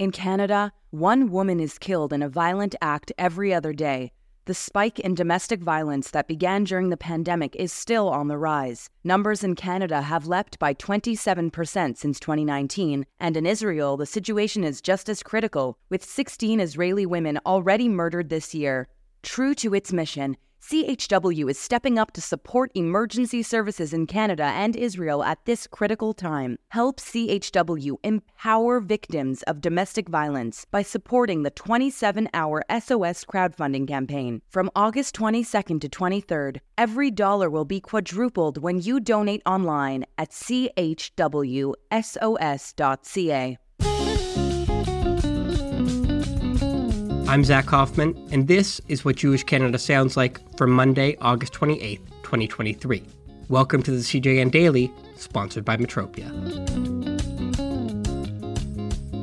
In Canada, one woman is killed in a violent act every other day. The spike in domestic violence that began during the pandemic is still on the rise. Numbers in Canada have leapt by 27% since 2019, and in Israel, the situation is just as critical, with 16 Israeli women already murdered this year. True to its mission, CHW is stepping up to support emergency services in Canada and Israel at this critical time. Help CHW empower victims of domestic violence by supporting the 27 hour SOS crowdfunding campaign. From August 22nd to 23rd, every dollar will be quadrupled when you donate online at chwsos.ca. I'm Zach Kauffman, and this is what Jewish Canada sounds like for Monday, August 28th, 2023. Welcome to the CJN Daily, sponsored by Metropia.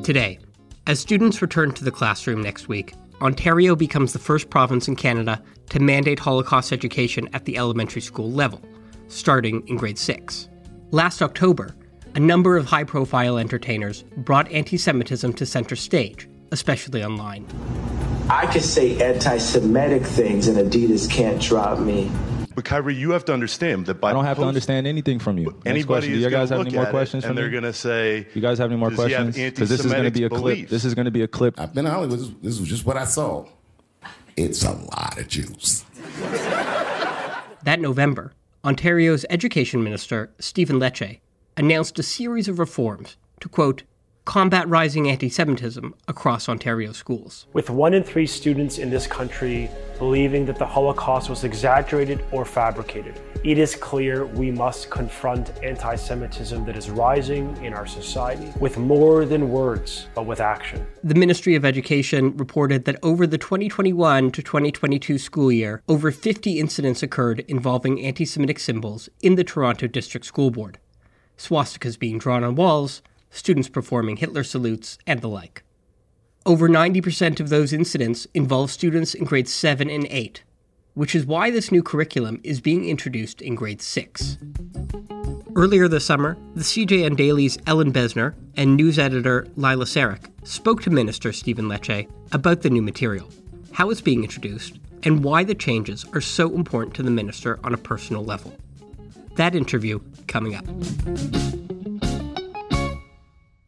Today, as students return to the classroom next week, Ontario becomes the first province in Canada to mandate Holocaust education at the elementary school level, starting in grade 6. Last October, a number of high profile entertainers brought anti Semitism to center stage, especially online. I can say anti Semitic things and Adidas can't drop me. But Kyrie, you have to understand that by I don't have post- to understand anything from you. Next Anybody question. Do you guys have any more at it questions and for they're going to say, you guys have any more does he have questions? Because this is going to be a anti-Semitic clip. This is going to be a clip. I've been in Hollywood. This, this was just what I saw. It's a lot of Jews. That November, Ontario's Education Minister, Stephen Lecce, announced a series of reforms to, quote, combat rising anti Semitism across Ontario schools. With one in three students in this country believing that the Holocaust was exaggerated or fabricated, it is clear we must confront anti Semitism that is rising in our society with more than words, but with action. The Ministry of Education reported that over the 2021 to 2022 school year, over 50 incidents occurred involving anti Semitic symbols in the Toronto District School Board. Swastikas being drawn on walls, students performing Hitler salutes, and the like. Over 90% of those incidents involve students in grades 7 and 8, which is why this new curriculum is being introduced in grade 6. Earlier this summer, the CJN Daily's Ellin Bessner and news editor Lila Sarick spoke to Minister Stephen Lecce about the new material, how it's being introduced, and why the changes are so important to the minister on a personal level. That interview coming up.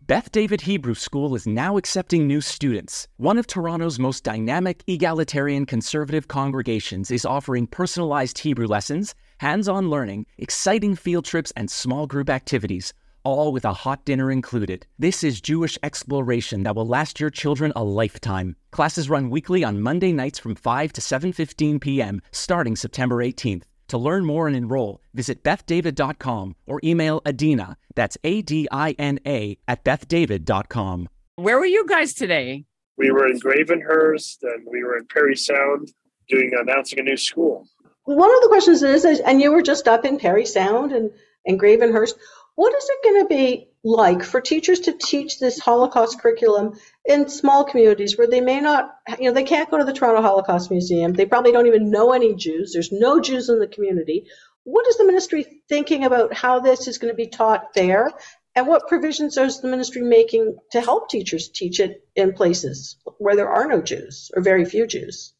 Beth David Hebrew School is now accepting new students. One of Toronto's most dynamic, egalitarian, conservative congregations is offering personalized Hebrew lessons, hands on learning, exciting field trips, and small group activities, all with a hot dinner included. This is Jewish exploration that will last your children a lifetime. Classes run weekly on Monday nights from 5 to 7:15 p.m. starting September 18th. To learn more and enroll, visit bethdavid.com or email Adina, that's A D I N A, at bethdavid.com. Where were you guys today? We were in Gravenhurst and we were in Parry Sound doing announcing a new school. One of the questions is, and you were just up in Parry Sound and, and Gravenhurst, what is it going to be like for teachers to teach this Holocaust curriculum in small communities where they may not, you know, they can't go to the Toronto Holocaust Museum. They probably don't even know any Jews. There's no Jews in the community. What is the ministry thinking about how this is going to be taught there? And what provisions is the ministry making to help teachers teach it in places where there are no Jews or very few Jews?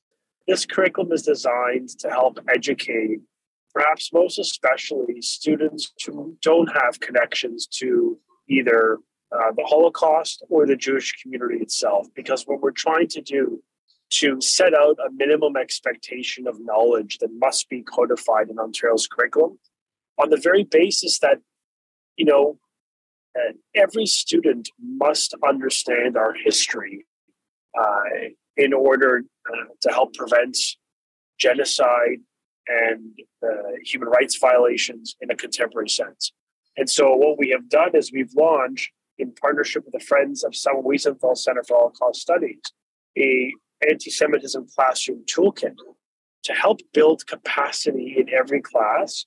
This curriculum is designed to help educate, perhaps most especially students who don't have connections to either uh, the Holocaust or the Jewish community itself. Because what we're trying to do to set out a minimum expectation of knowledge that must be codified in Ontario's curriculum on the very basis that, you know, every student must understand our history uh, in order uh, to help prevent genocide and uh, human rights violations in a contemporary sense. And so, what we have done is we've launched, in partnership with the Friends of Simon Wiesenthal Center for Holocaust Studies, a anti-Semitism classroom toolkit to help build capacity in every class.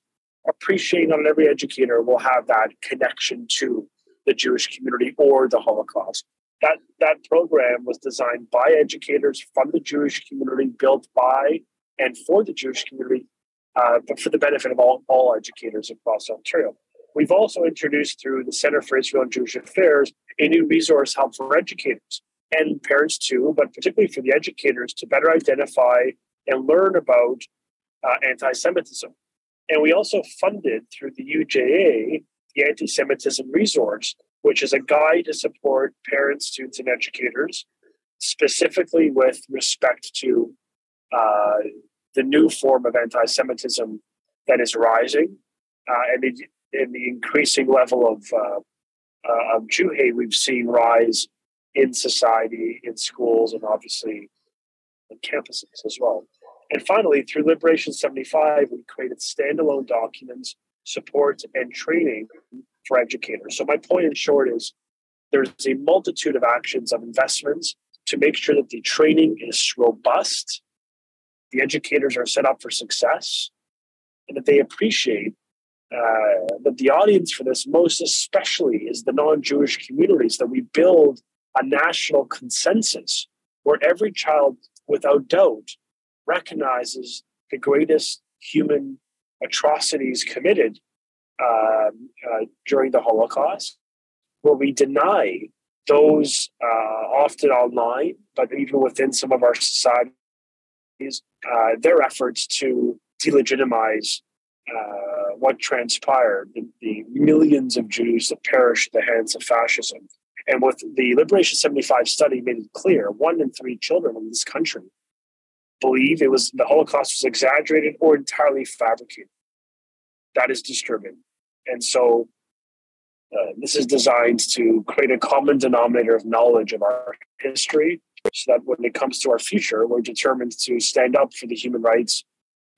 Appreciating that every educator will have that connection to the Jewish community or the Holocaust. That that program was designed by educators from the Jewish community, built by and for the Jewish community, uh, but for the benefit of all, all educators across Ontario. We've also introduced through the Center for Israel and Jewish Affairs a new resource help for educators and parents too, but particularly for the educators to better identify and learn about uh, anti Semitism. And we also funded through the UJA the Anti Semitism Resource, which is a guide to support parents, students, and educators, specifically with respect to uh, the new form of anti Semitism that is rising uh, and, the, and the increasing level of, uh, uh, of Jew hate we've seen rise in society, in schools, and obviously on campuses as well. And finally, through Liberation 75, we created standalone documents, support, and training for educators. So, my point in short is there's a multitude of actions, of investments to make sure that the training is robust, the educators are set up for success, and that they appreciate uh, that the audience for this, most especially, is the non Jewish communities, that we build a national consensus where every child, without doubt, recognizes the greatest human atrocities committed uh, uh, during the Holocaust, where we deny those uh, often online, but even within some of our societies, uh, their efforts to delegitimize uh, what transpired, the, the, millions of Jews that perished at the hands of fascism. And with the Liberation 75 study made it clear, one in three children in this country believe it was the Holocaust was exaggerated or entirely fabricated. That is disturbing. And so uh, this is designed to create a common denominator of knowledge of our history so that when it comes to our future, we're determined to stand up for the human rights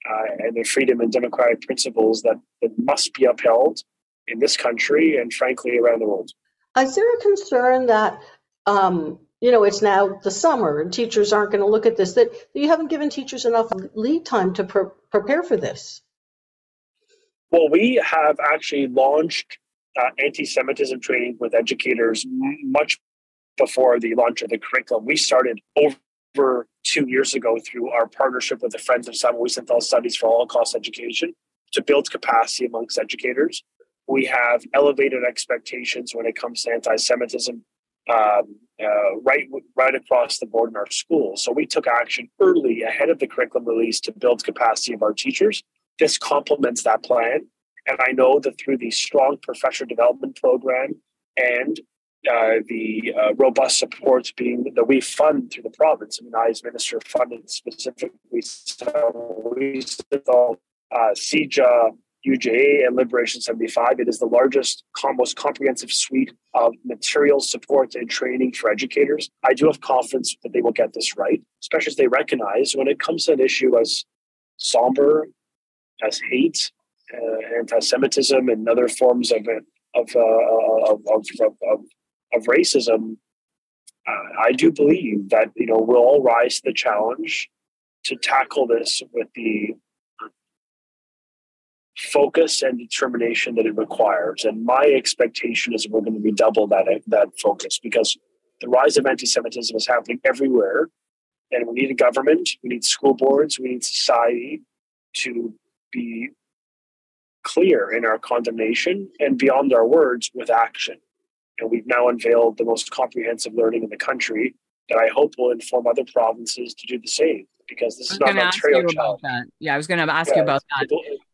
uh, and the freedom and democratic principles that, that must be upheld in this country and frankly around the world. Is there a concern that um, you know, it's now the summer and teachers aren't going to look at this, that you haven't given teachers enough lead time to pre- prepare for this. Well, we have actually launched uh, anti Semitism training with educators much before the launch of the curriculum. We started over two years ago through our partnership with the Friends of Simon Wiesenthal Studies for Holocaust Education to build capacity amongst educators. We have elevated expectations when it comes to anti Semitism um, uh, right right across the board in our schools. So we took action early ahead of the curriculum release to build capacity of our teachers. This complements that plan, and I know that through the strong professional development program and uh, the uh, robust supports being that we fund through the province. I mean, I as minister funded specifically so we uh, UJA and Liberation 75. It is the largest, most comprehensive suite of material support and training for educators. I do have confidence that they will get this right, especially as they recognize when it comes to an issue as somber as hate, uh, anti-Semitism, and other forms of of, uh, of, of, of, of racism. Uh, I do believe that you know we'll all rise to the challenge to tackle this with the focus and determination that it requires. And my expectation is we're going to be double that that focus because the rise of anti-Semitism is happening everywhere, and we need a government, we need school boards, we need society to be clear in our condemnation and beyond our words with action. And we've now unveiled the most comprehensive learning in the country that I hope will inform other provinces to do the same because this is not an Ontario challenge. Yeah, I was going to ask yeah, you about that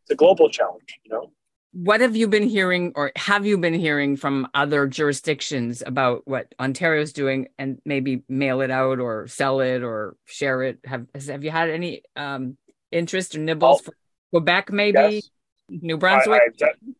the global challenge, you know. What have you been hearing, or have you been hearing from other jurisdictions about what Ontario's doing, and maybe mail it out, or sell it, or share it? Have Have you had any um, interest or nibbles oh, for Quebec, maybe yes. New Brunswick? I, de-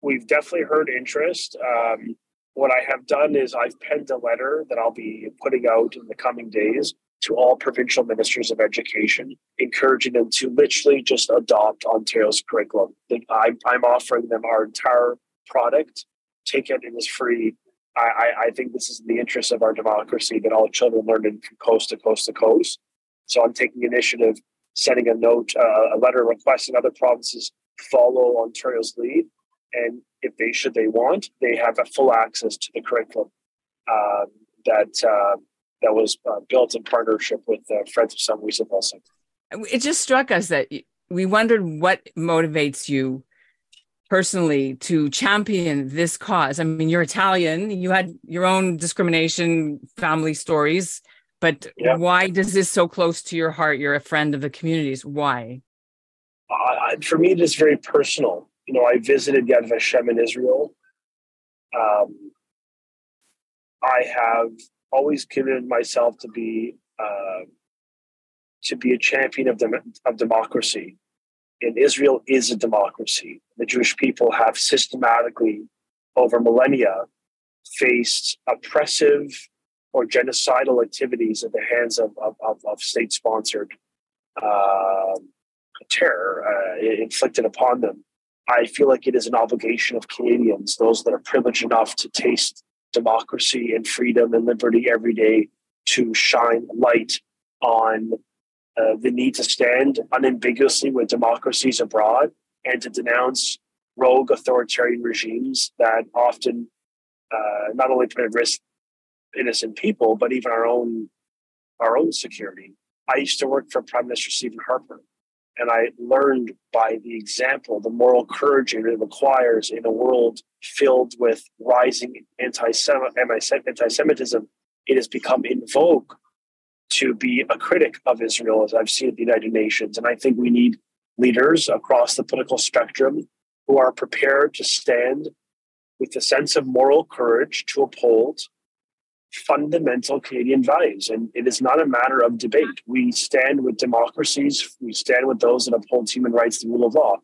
we've definitely heard interest. Um, what I have done is I've penned a letter that I'll be putting out in the coming days to all provincial ministers of education, encouraging them to literally just adopt Ontario's curriculum. I'm, offering them our entire product. Take it, it is free. I, I, think this is in the interest of our democracy that all children learn in coast to coast to coast. So I'm taking initiative, sending a note, uh, a letter requesting other provinces follow Ontario's lead. And if they should they want, they have a full access to the curriculum um, that uh, that was uh, built in partnership with uh, Friends of Simon Wiesenthal. It just struck us that we wondered what motivates you personally to champion this cause? I mean, you're Italian, you had your own discrimination family stories, but yeah. why does this so close to your heart? You're a friend of the communities. Why? Uh, for me, it is very personal. You know, I visited Yad Vashem in Israel. Um, I have always committed myself to be uh, to be a champion of, dem- of democracy. And Israel is a democracy. The Jewish people have systematically, over millennia, faced oppressive or genocidal activities at the hands of, of, of, of state sponsored uh, terror uh, inflicted upon them. I feel like it is an obligation of Canadians, those that are privileged enough to taste democracy and freedom and liberty every day, to shine light on uh, the need to stand unambiguously with democracies abroad and to denounce rogue authoritarian regimes that often uh, not only put at risk innocent people, but even our own our own security. I used to work for Prime Minister Stephen Harper, and I learned by the example the moral courage it requires in a world filled with rising anti-Semitism. It has become in vogue to be a critic of Israel, as I've seen at the United Nations. And I think we need leaders across the political spectrum who are prepared to stand with a sense of moral courage to uphold fundamental Canadian values. And it is not a matter of debate. We stand with democracies, we stand with those that uphold human rights, the rule of law.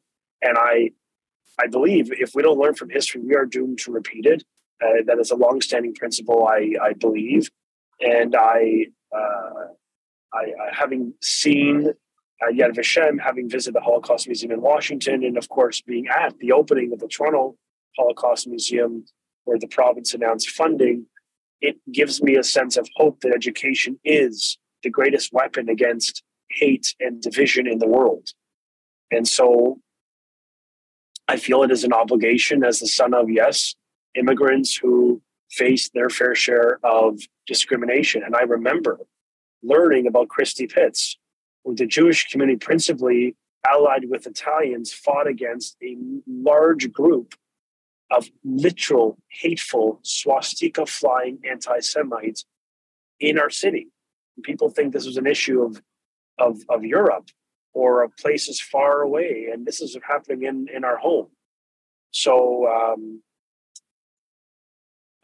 And I, I believe if we don't learn from history, we are doomed to repeat it. Uh, that is a longstanding principle, I, I believe. And I, uh, I, having seen uh, Yad Vashem, having visited the Holocaust Museum in Washington, and of course being at the opening of the Toronto Holocaust Museum, where the province announced funding, it gives me a sense of hope that education is the greatest weapon against hate and division in the world. And so I feel it is an obligation as the son of, yes, immigrants who faced their fair share of discrimination. And I remember learning about Christie Pits, where the Jewish community, principally allied with Italians, fought against a large group of literal, hateful, swastika flying anti Semites in our city. People think this was an issue of, of, of Europe or of places far away, and this is happening in, in our home. So um,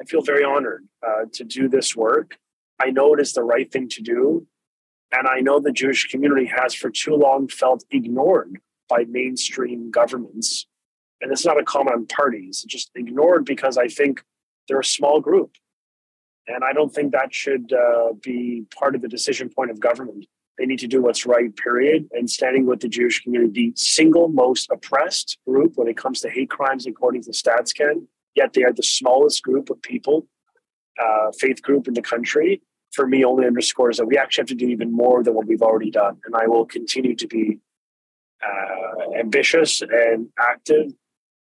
I feel very honored uh, to do this work. I know it is the right thing to do. And I know the Jewish community has for too long felt ignored by mainstream governments. And it's not a comment on parties, just ignored because I think they're a small group. And I don't think that should uh, be part of the decision point of government. They need to do what's right, period. And standing with the Jewish community, the single most oppressed group when it comes to hate crimes, according to StatsCan, yet they are the smallest group of people, uh, faith group in the country, for me only underscores that we actually have to do even more than what we've already done. And I will continue to be uh, ambitious and active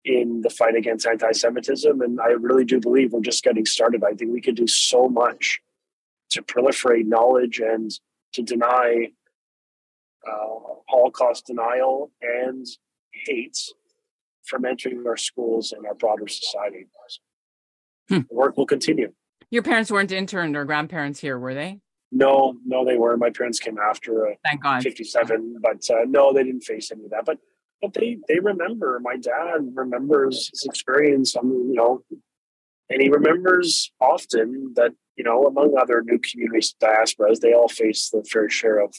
in the fight against anti Semitism. And I really do believe we're just getting started. I think we can do so much to proliferate knowledge and to deny uh, Holocaust denial and hate from entering our schools and our broader society. Hmm. The work will continue. Your parents weren't interned or grandparents here, were they? No, no, they were. My parents came after uh, Thank God. 57, but uh, no, they didn't face any of that. But but they they remember. My dad remembers his experience. on you know, and he remembers often that you know, among other new communities, diasporas, they all face the fair share of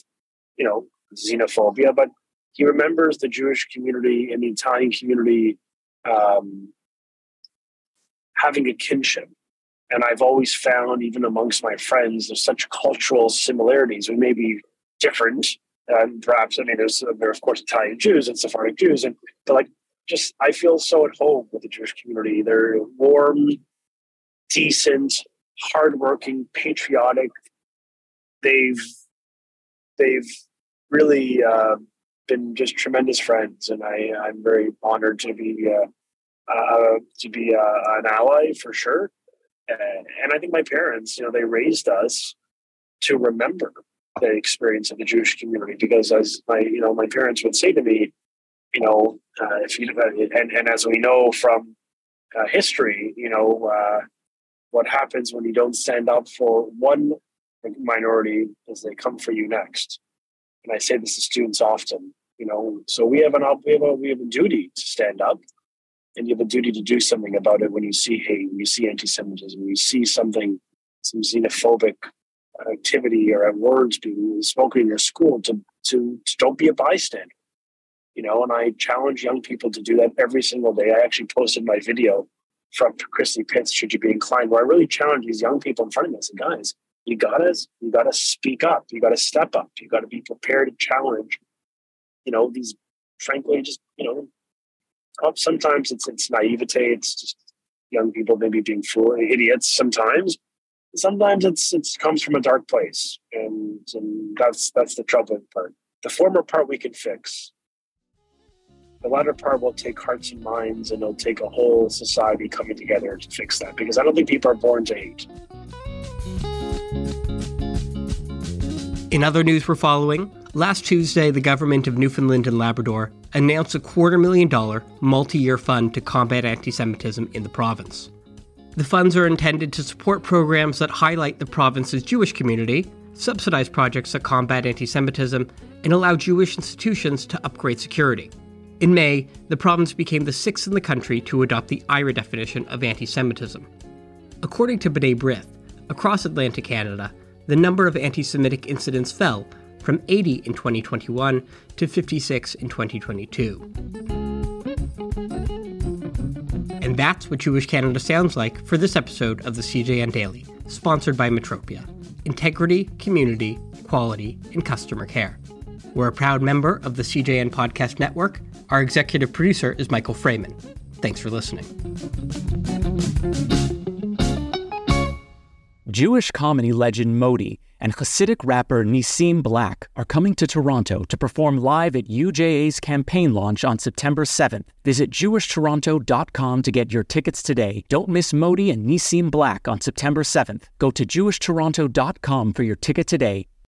you know xenophobia. But he remembers the Jewish community and the Italian community um, having a kinship. And I've always found, even amongst my friends, there's such cultural similarities. We may be different, and perhaps I mean, there's there are of course Italian Jews and Sephardic Jews, and but like just I feel so at home with the Jewish community. They're warm, decent, hardworking, patriotic. They've they've really uh, been just tremendous friends, and I I'm very honored to be uh, uh, to be uh, an ally for sure. And I think my parents, you know, they raised us to remember the experience of the Jewish community because as my you know my parents would say to me, you know, uh, if you and and as we know from uh, history, you know, uh, what happens when you don't stand up for one minority is they come for you next. And I say this to students often. You know, so we have an we have a we have a duty to stand up, and you have a duty to do something about it when you see hate, when you see anti-Semitism, when you see something, some xenophobic activity or words being spoken in your school. To to, to don't be a bystander you know, and I challenge young people to do that every single day. I actually posted my video from Christie Pits, should you be inclined, where I really challenge these young people in front of me. I said, guys, you gotta you gotta speak up, you gotta step up, you gotta be prepared to challenge, you know, these frankly just, you know, oh, sometimes it's it's naivete, it's just young people maybe being fool idiots sometimes. Sometimes it's it comes from a dark place. And, and that's that's the troubling part. The former part we can fix the latter part will take hearts and minds and it'll take a whole society coming together to fix that because I don't think people are born to hate. In other news we're following, last Tuesday, the government of Newfoundland and Labrador announced a quarter million dollar multi year fund to combat anti Semitism in the province. The funds are intended to support programs that highlight the province's Jewish community, subsidize projects that combat anti Semitism, and allow Jewish institutions to upgrade security. In May, the province became the sixth in the country to adopt the IHRA definition of anti Semitism. According to B'nai B'rith, across Atlantic Canada, the number of anti Semitic incidents fell from 80 in 2021 to 56 in 2022. That's what Jewish Canada sounds like for this episode of the CJN Daily, sponsored by Metropia integrity, community, quality, and customer care. We're a proud member of the CJN Podcast Network our executive producer is Michael Fraiman. Thanks for listening. Jewish comedy legend Modi and Hasidic rapper Nissim Black are coming to Toronto to perform live at UJA's campaign launch on September 7th. Visit jewishtoronto.com to get your tickets today. Don't miss Modi and Nissim Black on September 7th. Go to jewishtoronto.com for your ticket today